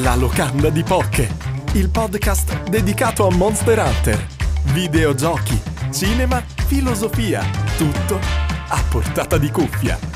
La locanda di Poche, il podcast dedicato a Monster Hunter. Videogiochi, cinema, filosofia, tutto a portata di cuffia.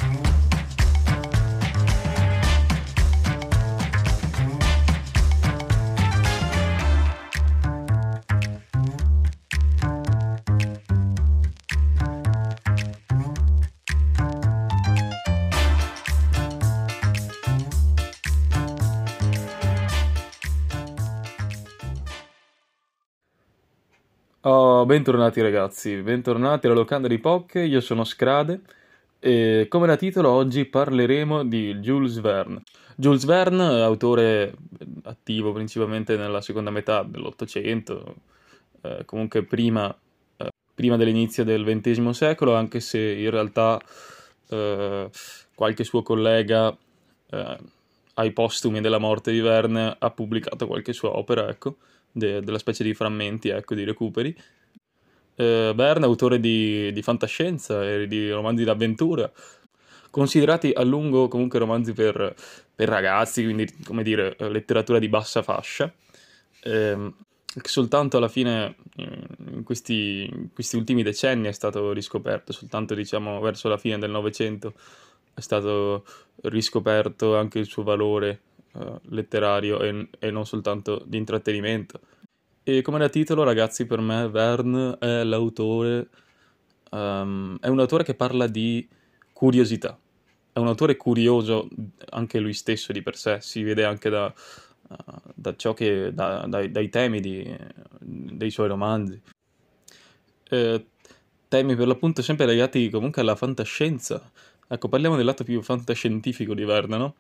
Oh, bentornati ragazzi, bentornati alla locanda di Poc, io sono Scrade e come da titolo oggi parleremo di Jules Verne. Jules Verne, autore attivo principalmente nella seconda metà dell'Ottocento, eh, comunque prima, eh, prima, dell'inizio del XX secolo, anche se in realtà eh, qualche suo collega eh, ai postumi della morte di Verne ha pubblicato qualche sua opera, ecco de- della specie di frammenti, ecco, di recuperi. Eh, Verne, autore di, di fantascienza e di romanzi d'avventura, considerati a lungo comunque romanzi per, per ragazzi, quindi come dire letteratura di bassa fascia, eh, che soltanto alla fine, in questi, in questi, ultimi decenni, è stato riscoperto, soltanto diciamo verso la fine del Novecento è stato riscoperto anche il suo valore uh, letterario e, e, non soltanto di intrattenimento. E come da titolo, ragazzi, per me Verne è l'autore, um, è un autore che parla di curiosità. È un autore curioso anche lui stesso di per sé, si vede anche da, uh, da ciò che, da, dai, dai, temi di, dei suoi romanzi. Eh, temi per l'appunto sempre legati comunque alla fantascienza. Ecco, parliamo del lato più fantascientifico di Verne, no?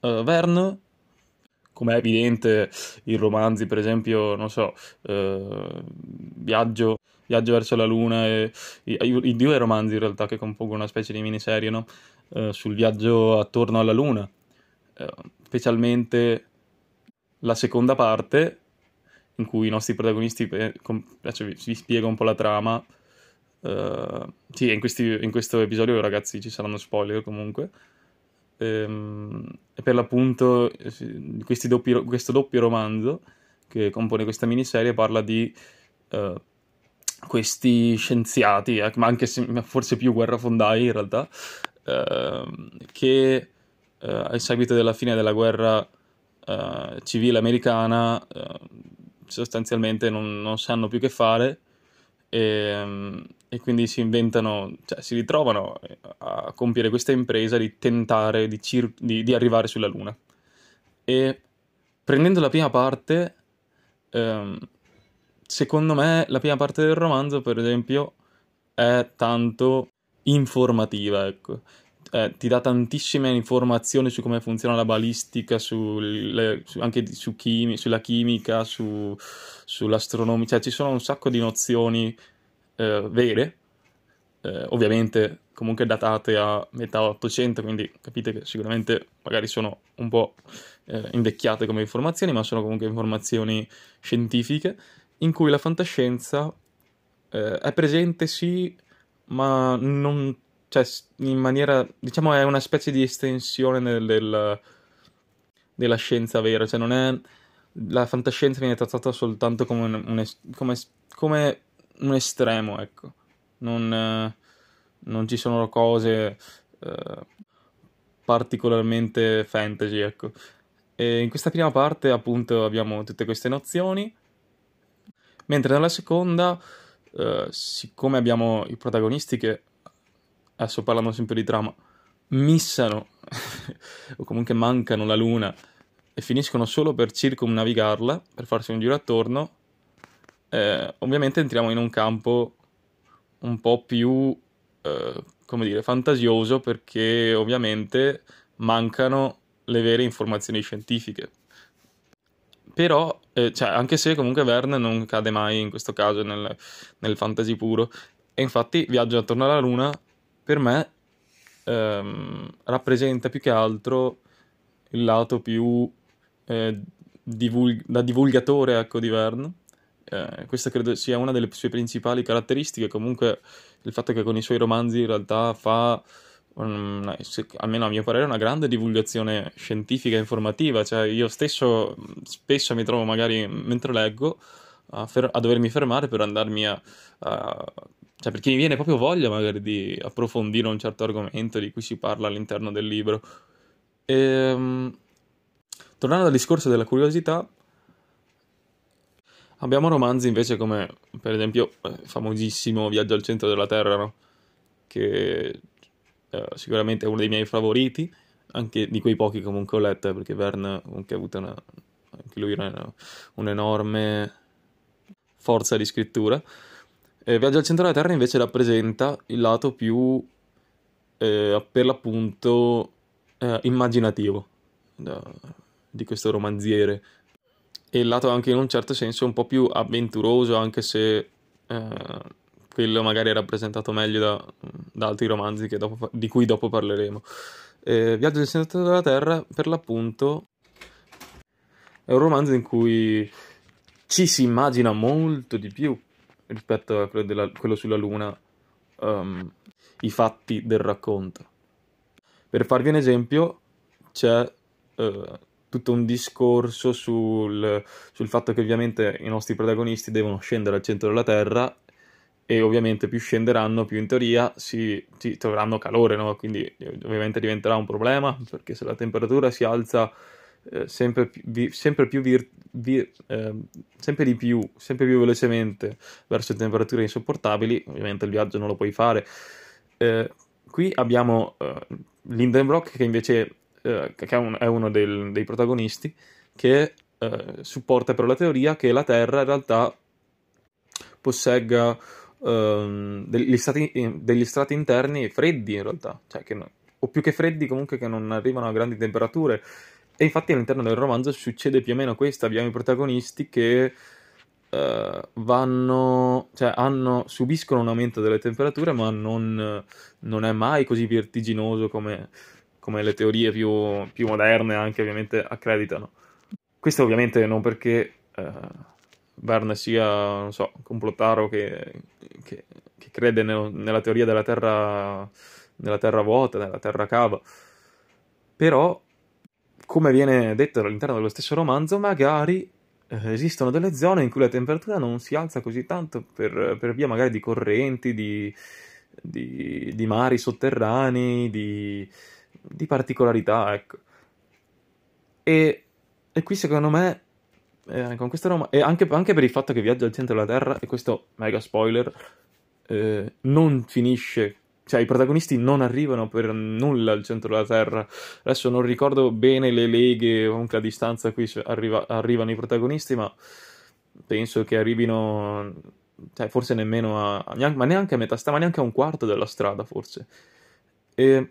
Uh, Verne, come è evidente in romanzi, per esempio, non so, uh, Viaggio, Viaggio, verso la Luna, e, i, i, due romanzi in realtà che compongono una specie di miniserie, no? Uh, sul viaggio attorno alla Luna, specialmente la seconda parte, in cui i nostri protagonisti, adesso vi, vi spiego un po' la trama, sì, in, questi, in questo episodio ragazzi ci saranno spoiler comunque, ehm, per l'appunto doppi, questo doppio romanzo che compone questa miniserie parla di uh, questi scienziati, eh, ma anche se, forse più guerrafondai in realtà, uh, che uh, a seguito della fine della guerra civile americana sostanzialmente non, non sanno più che fare e, um, e, quindi si inventano, cioè si ritrovano a compiere questa impresa di tentare di, cir- di, di arrivare sulla Luna. E prendendo la prima parte, um, secondo me la prima parte del romanzo, per esempio, è tanto informativa, ecco. Eh, ti dà tantissime informazioni su come funziona la balistica, sulle, su, anche su chimi, sulla chimica, su, sull'astronomia, cioè ci sono un sacco di nozioni eh, vere, eh, ovviamente comunque datate a metà 800, quindi capite che sicuramente magari sono un po' eh, invecchiate come informazioni, ma sono comunque informazioni scientifiche, in cui la fantascienza eh, è presente sì, ma non cioè, in maniera, diciamo, è una specie di estensione del, del, della scienza vera, cioè non è, la fantascienza viene trattata soltanto come un, un, come, come un estremo, ecco, non, non, ci sono cose eh, particolarmente fantasy, ecco. E in questa prima parte, appunto, abbiamo tutte queste nozioni, mentre nella seconda, eh, siccome abbiamo i protagonisti che adesso parlando sempre di trama, missano o comunque mancano la luna e finiscono solo per circumnavigarla, per farsi un giro attorno, eh, ovviamente entriamo in un campo un po' più, eh, come dire, fantasioso perché ovviamente mancano le vere informazioni scientifiche. Però, eh, cioè, anche se comunque Verne non cade mai in questo caso nel, nel fantasy puro, e infatti Viaggio attorno alla Luna per me ehm, rappresenta più che altro il lato più eh, divul- da divulgatore ecco, di Verne. Eh, questa credo sia una delle sue principali caratteristiche. Comunque, il fatto che con i suoi romanzi in realtà fa un, almeno a mio parere, una grande divulgazione scientifica e informativa. Cioè, io stesso spesso mi trovo magari mentre leggo a, fer- a dovermi fermare per andarmi a, a, cioè perché mi viene proprio voglia magari di approfondire un certo argomento di cui si parla all'interno del libro. Ehm, tornando al discorso della curiosità, abbiamo romanzi invece come, per esempio, il eh, famosissimo Viaggio al centro della Terra, no? che eh, sicuramente è uno dei miei favoriti, anche di quei pochi comunque ho letto, perché Verne comunque ha avuto una, anche lui un'enorme forza di scrittura. Eh, Viaggio al centro della Terra invece rappresenta il lato più, eh, per l'appunto, eh, immaginativo di questo romanziere e il lato anche in un certo senso un po' più avventuroso, anche se eh, quello magari è rappresentato meglio da, da altri romanzi dopo, di cui dopo parleremo. Eh, Viaggio del centro della Terra, per l'appunto, è un romanzo in cui ci si immagina molto di più rispetto a quello, della, quello sulla Luna, um, i fatti del racconto. Per farvi un esempio, c'è uh, tutto un discorso sul, sul, fatto che ovviamente i nostri protagonisti devono scendere al centro della Terra e ovviamente più scenderanno, più in teoria si, si troveranno calore, no? quindi ovviamente diventerà un problema perché se la temperatura si alza eh, sempre, più, sempre, più vir, vir, eh, sempre di più, sempre più velocemente verso temperature insopportabili, ovviamente il viaggio non lo puoi fare. Eh, qui abbiamo eh, Lindenbrock che invece eh, che è, un, è uno del, dei protagonisti che supporta però la teoria che la Terra in realtà possegga ehm, degli, strati, degli, strati, interni freddi in realtà, cioè che, o più che freddi comunque che non arrivano a grandi temperature. E infatti all'interno del romanzo succede più o meno questo, abbiamo i protagonisti che Uh, vanno, cioè hanno, subiscono un aumento delle temperature, ma non, non è mai così vertiginoso come, come le teorie più, più, moderne anche ovviamente accreditano. Questo ovviamente non perché uh, Verne sia, non so, complottaro che, che, che crede nel, nella teoria della terra, nella terra vuota, nella terra cava. Però, come viene detto all'interno dello stesso romanzo, magari eh, esistono delle zone in cui la temperatura non si alza così tanto per, per via magari di correnti, di, di, di mari sotterranei, di, di particolarità, ecco. E, e qui secondo me eh, con questa Roma, e anche, anche, per il fatto che viaggia al centro della Terra, e questo mega spoiler, eh, non finisce, cioè i protagonisti non arrivano per nulla al centro della Terra. Adesso non ricordo bene le leghe, comunque a distanza a cui arriva, arrivano i protagonisti, ma penso che arrivino, cioè forse nemmeno a, neanche, ma neanche a metà strada, ma neanche a un quarto della strada forse. E,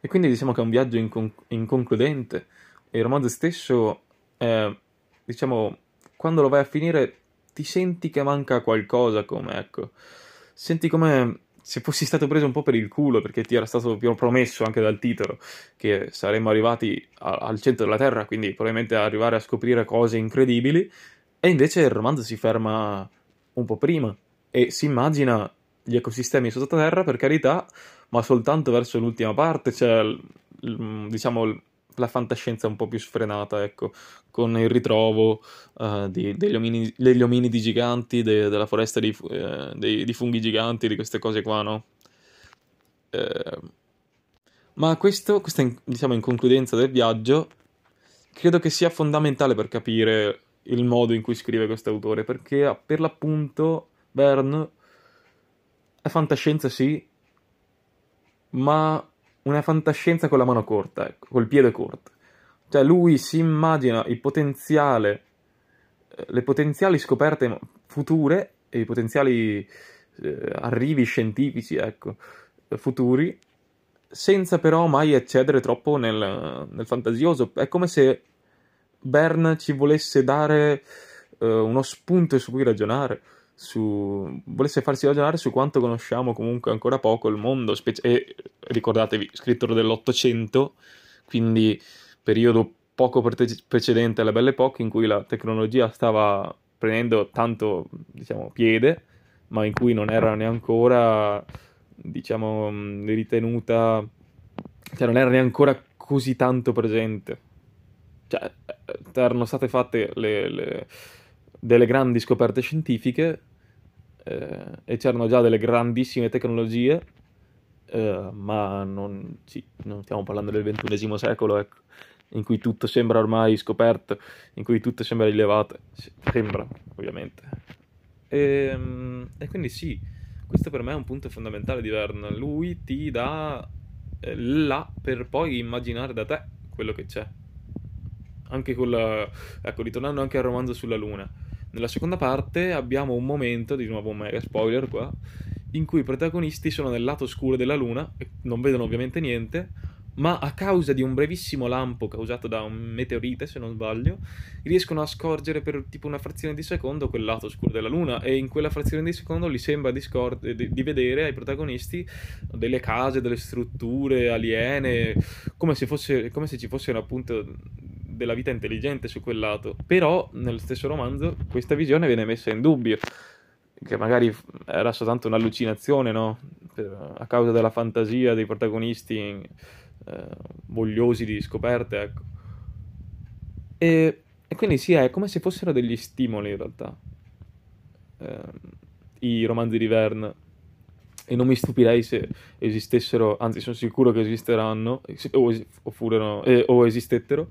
e quindi diciamo che è un viaggio incon- inconcludente. E il romanzo stesso è diciamo, quando lo vai a finire ti senti che manca qualcosa come, ecco, senti come se fossi stato preso un po' per il culo perché ti era stato promesso anche dal titolo che saremmo arrivati a, al centro della Terra, quindi probabilmente arrivare a scoprire cose incredibili, e invece il romanzo si ferma un po' prima e si immagina gli ecosistemi sottoterra, per carità, ma soltanto verso l'ultima parte, cioè, diciamo, la fantascienza un po' più sfrenata, ecco, con il ritrovo uh, di, degli, ominidi, degli, ominidi, giganti, de, della foresta di, uh, dei, di, funghi giganti, di queste cose qua, no? Uh, ma questo, questa in, diciamo in concludenza del viaggio, credo che sia fondamentale per capire il modo in cui scrive questo autore, perché per l'appunto Bern è fantascienza sì, ma una fantascienza con la mano corta, ecco, col piede corto. Cioè lui si immagina il potenziale, eh, le potenziali scoperte future e i potenziali eh, arrivi scientifici, ecco, futuri, senza però mai eccedere troppo nel, nel fantasioso. È come se Bern ci volesse dare eh, uno spunto su cui ragionare su, volesse farsi ragionare su quanto conosciamo comunque ancora poco il mondo, specie, e ricordatevi, scrittore dell'Ottocento, quindi periodo poco precedente alla Belle Époque in cui la tecnologia stava prendendo tanto, diciamo, piede, ma in cui non era neanche diciamo, ritenuta cioè non era neanche così tanto presente. Cioè, erano state fatte le, le, delle grandi scoperte scientifiche eh, e c'erano già delle grandissime tecnologie, eh, ma non, sì, non, stiamo parlando del ventunesimo secolo, ecco, in cui tutto sembra ormai scoperto, in cui tutto sembra rilevato, sembra ovviamente. E, ehm, e quindi sì, questo per me è un punto fondamentale di Verne, lui ti dà eh, là per poi immaginare da te quello che c'è. Anche con la... ecco, ritornando anche al romanzo sulla Luna. Nella seconda parte abbiamo un momento, di nuovo un mega spoiler qua, in cui i protagonisti sono nel lato scuro della Luna, e non vedono ovviamente niente, ma a causa di un brevissimo lampo causato da un meteorite, se non sbaglio, riescono a scorgere per tipo una frazione di secondo quel lato oscuro della Luna e in quella frazione di secondo gli sembra di, scor- di, di vedere ai protagonisti delle case, delle strutture aliene, come se, fosse, come se ci fossero appunto della vita intelligente su quel lato. Però nello stesso romanzo questa visione viene messa in dubbio che magari era soltanto un'allucinazione, no? Per, a causa della fantasia dei protagonisti eh, vogliosi di scoperte, ecco. E, e, quindi sì, è come se fossero degli stimoli in realtà, eh, i romanzi di Verne. E non mi stupirei se esistessero, anzi sono sicuro che esisteranno, o, o, furono, eh, o esistettero.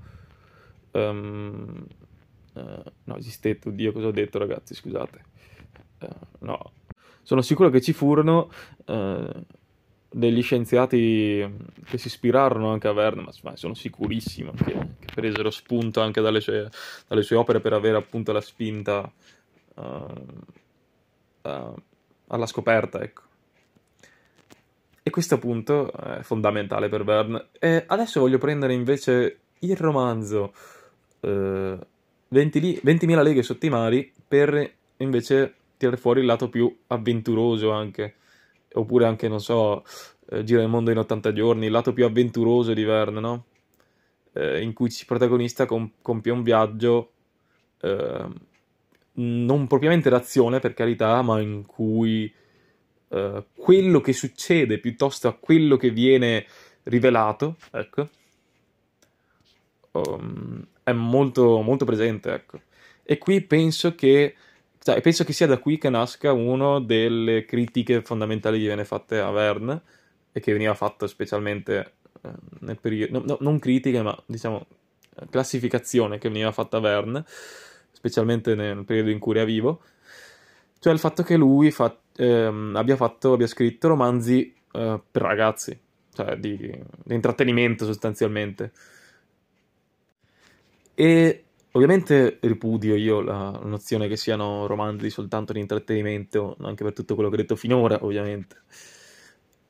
Um, no, esistette, oddio, cosa ho detto ragazzi, scusate. Uh, no, sono sicuro che ci furono uh, degli scienziati che si ispirarono anche a Verne, ma sono sicurissimo che, che presero spunto anche dalle sue, dalle sue, opere per avere appunto la spinta uh, uh, alla scoperta, ecco. E questo appunto è fondamentale per Verne. E adesso voglio prendere invece il romanzo uh, 20.000 20 leghe sotto i mari per invece tirare fuori il lato più avventuroso anche oppure anche, non so, eh, Gira il mondo in 80 giorni, il lato più avventuroso di Verne, no? Eh, in cui il protagonista com- compie un viaggio eh, non propriamente d'azione, per carità, ma in cui eh, quello che succede piuttosto a quello che viene rivelato, ecco, um, è molto, molto presente, ecco. E qui penso che cioè, penso che sia da qui che nasca una delle critiche fondamentali che viene fatte a Verne e che veniva fatta specialmente eh, nel periodo, no, no, non critiche, ma diciamo classificazione che veniva fatta a Verne, specialmente nel periodo in cui era vivo, cioè il fatto che lui fa, ehm, abbia, fatto, abbia scritto romanzi eh, per ragazzi, cioè di, di intrattenimento sostanzialmente. E Ovviamente ripudio io la nozione che siano romanzi soltanto di intrattenimento, anche per tutto quello che ho detto finora, ovviamente.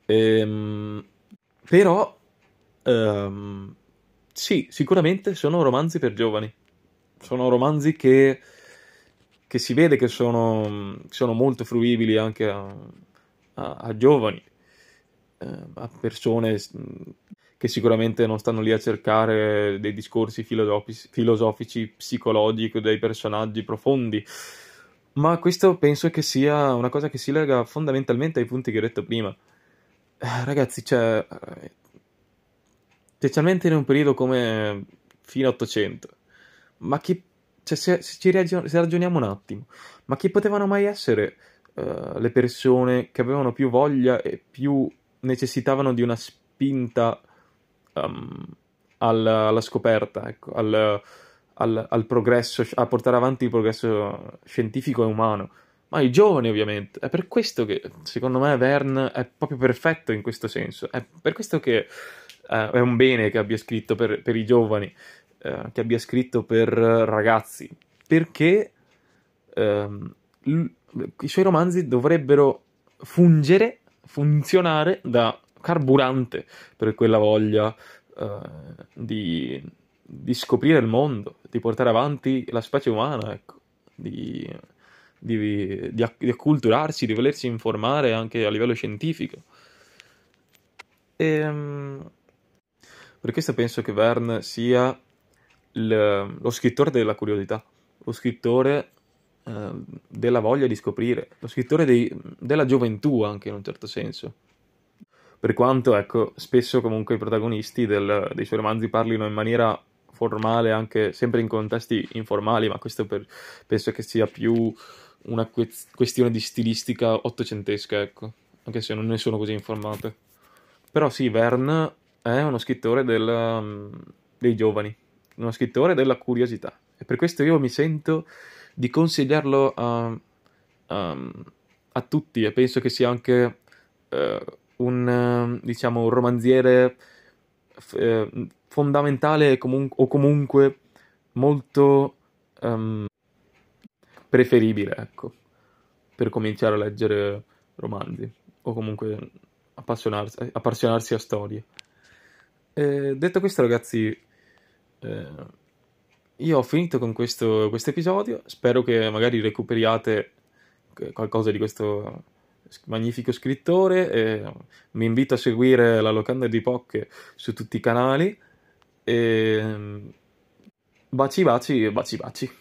Ehm, però, ehm, sì, sicuramente sono romanzi per giovani. Sono romanzi che, che si vede che sono, sono molto fruibili anche a, a, a giovani, eh, a persone che sicuramente non stanno lì a cercare dei discorsi filosofici, filosofici psicologici, dei personaggi profondi. Ma questo penso che sia una cosa che si lega fondamentalmente ai punti che ho detto prima. Eh, ragazzi, cioè, eh, specialmente in un periodo come fine 800, ma chi, cioè, se, se, ci ragion- se ragioniamo un attimo, ma chi potevano mai essere uh, le persone che avevano più voglia e più necessitavano di una spinta um, alla, alla, scoperta, ecco, al, al, al, progresso, a portare avanti il progresso scientifico e umano. Ma i giovani, ovviamente. È per questo che, secondo me, Verne è proprio perfetto in questo senso. È per questo che eh, è un bene che abbia scritto per, per i giovani, eh, che abbia scritto per ragazzi. Perché ehm, l- i suoi romanzi dovrebbero fungere, funzionare da carburante per quella voglia uh, di, di, scoprire il mondo, di portare avanti la specie umana, ecco, di, di, di, acculturarsi, di volersi informare anche a livello scientifico. E, um, per questo penso che Verne sia il, lo scrittore della curiosità, lo scrittore eh, della voglia di scoprire, lo scrittore dei, della gioventù anche in un certo senso. Per quanto, ecco, spesso comunque i protagonisti del, dei suoi romanzi parlino in maniera formale, anche sempre in contesti informali, ma questo per, penso che sia più una que- questione di stilistica ottocentesca, ecco, anche se non ne sono così informate. Però sì, Verne è uno scrittore del, um, dei giovani, uno scrittore della curiosità. E per questo io mi sento di consigliarlo a, a, a tutti e penso che sia anche uh, un, diciamo, un romanziere uh, fondamentale comun- o comunque molto um, preferibile, ecco, per cominciare a leggere romanzi o comunque appassionarsi, appassionarsi a storie. E detto questo, ragazzi, eh, io ho finito con questo episodio. Spero che magari recuperiate qualcosa di questo magnifico scrittore. E mi invito a seguire la locanda di Poc su tutti i canali. E baci baci baci baci.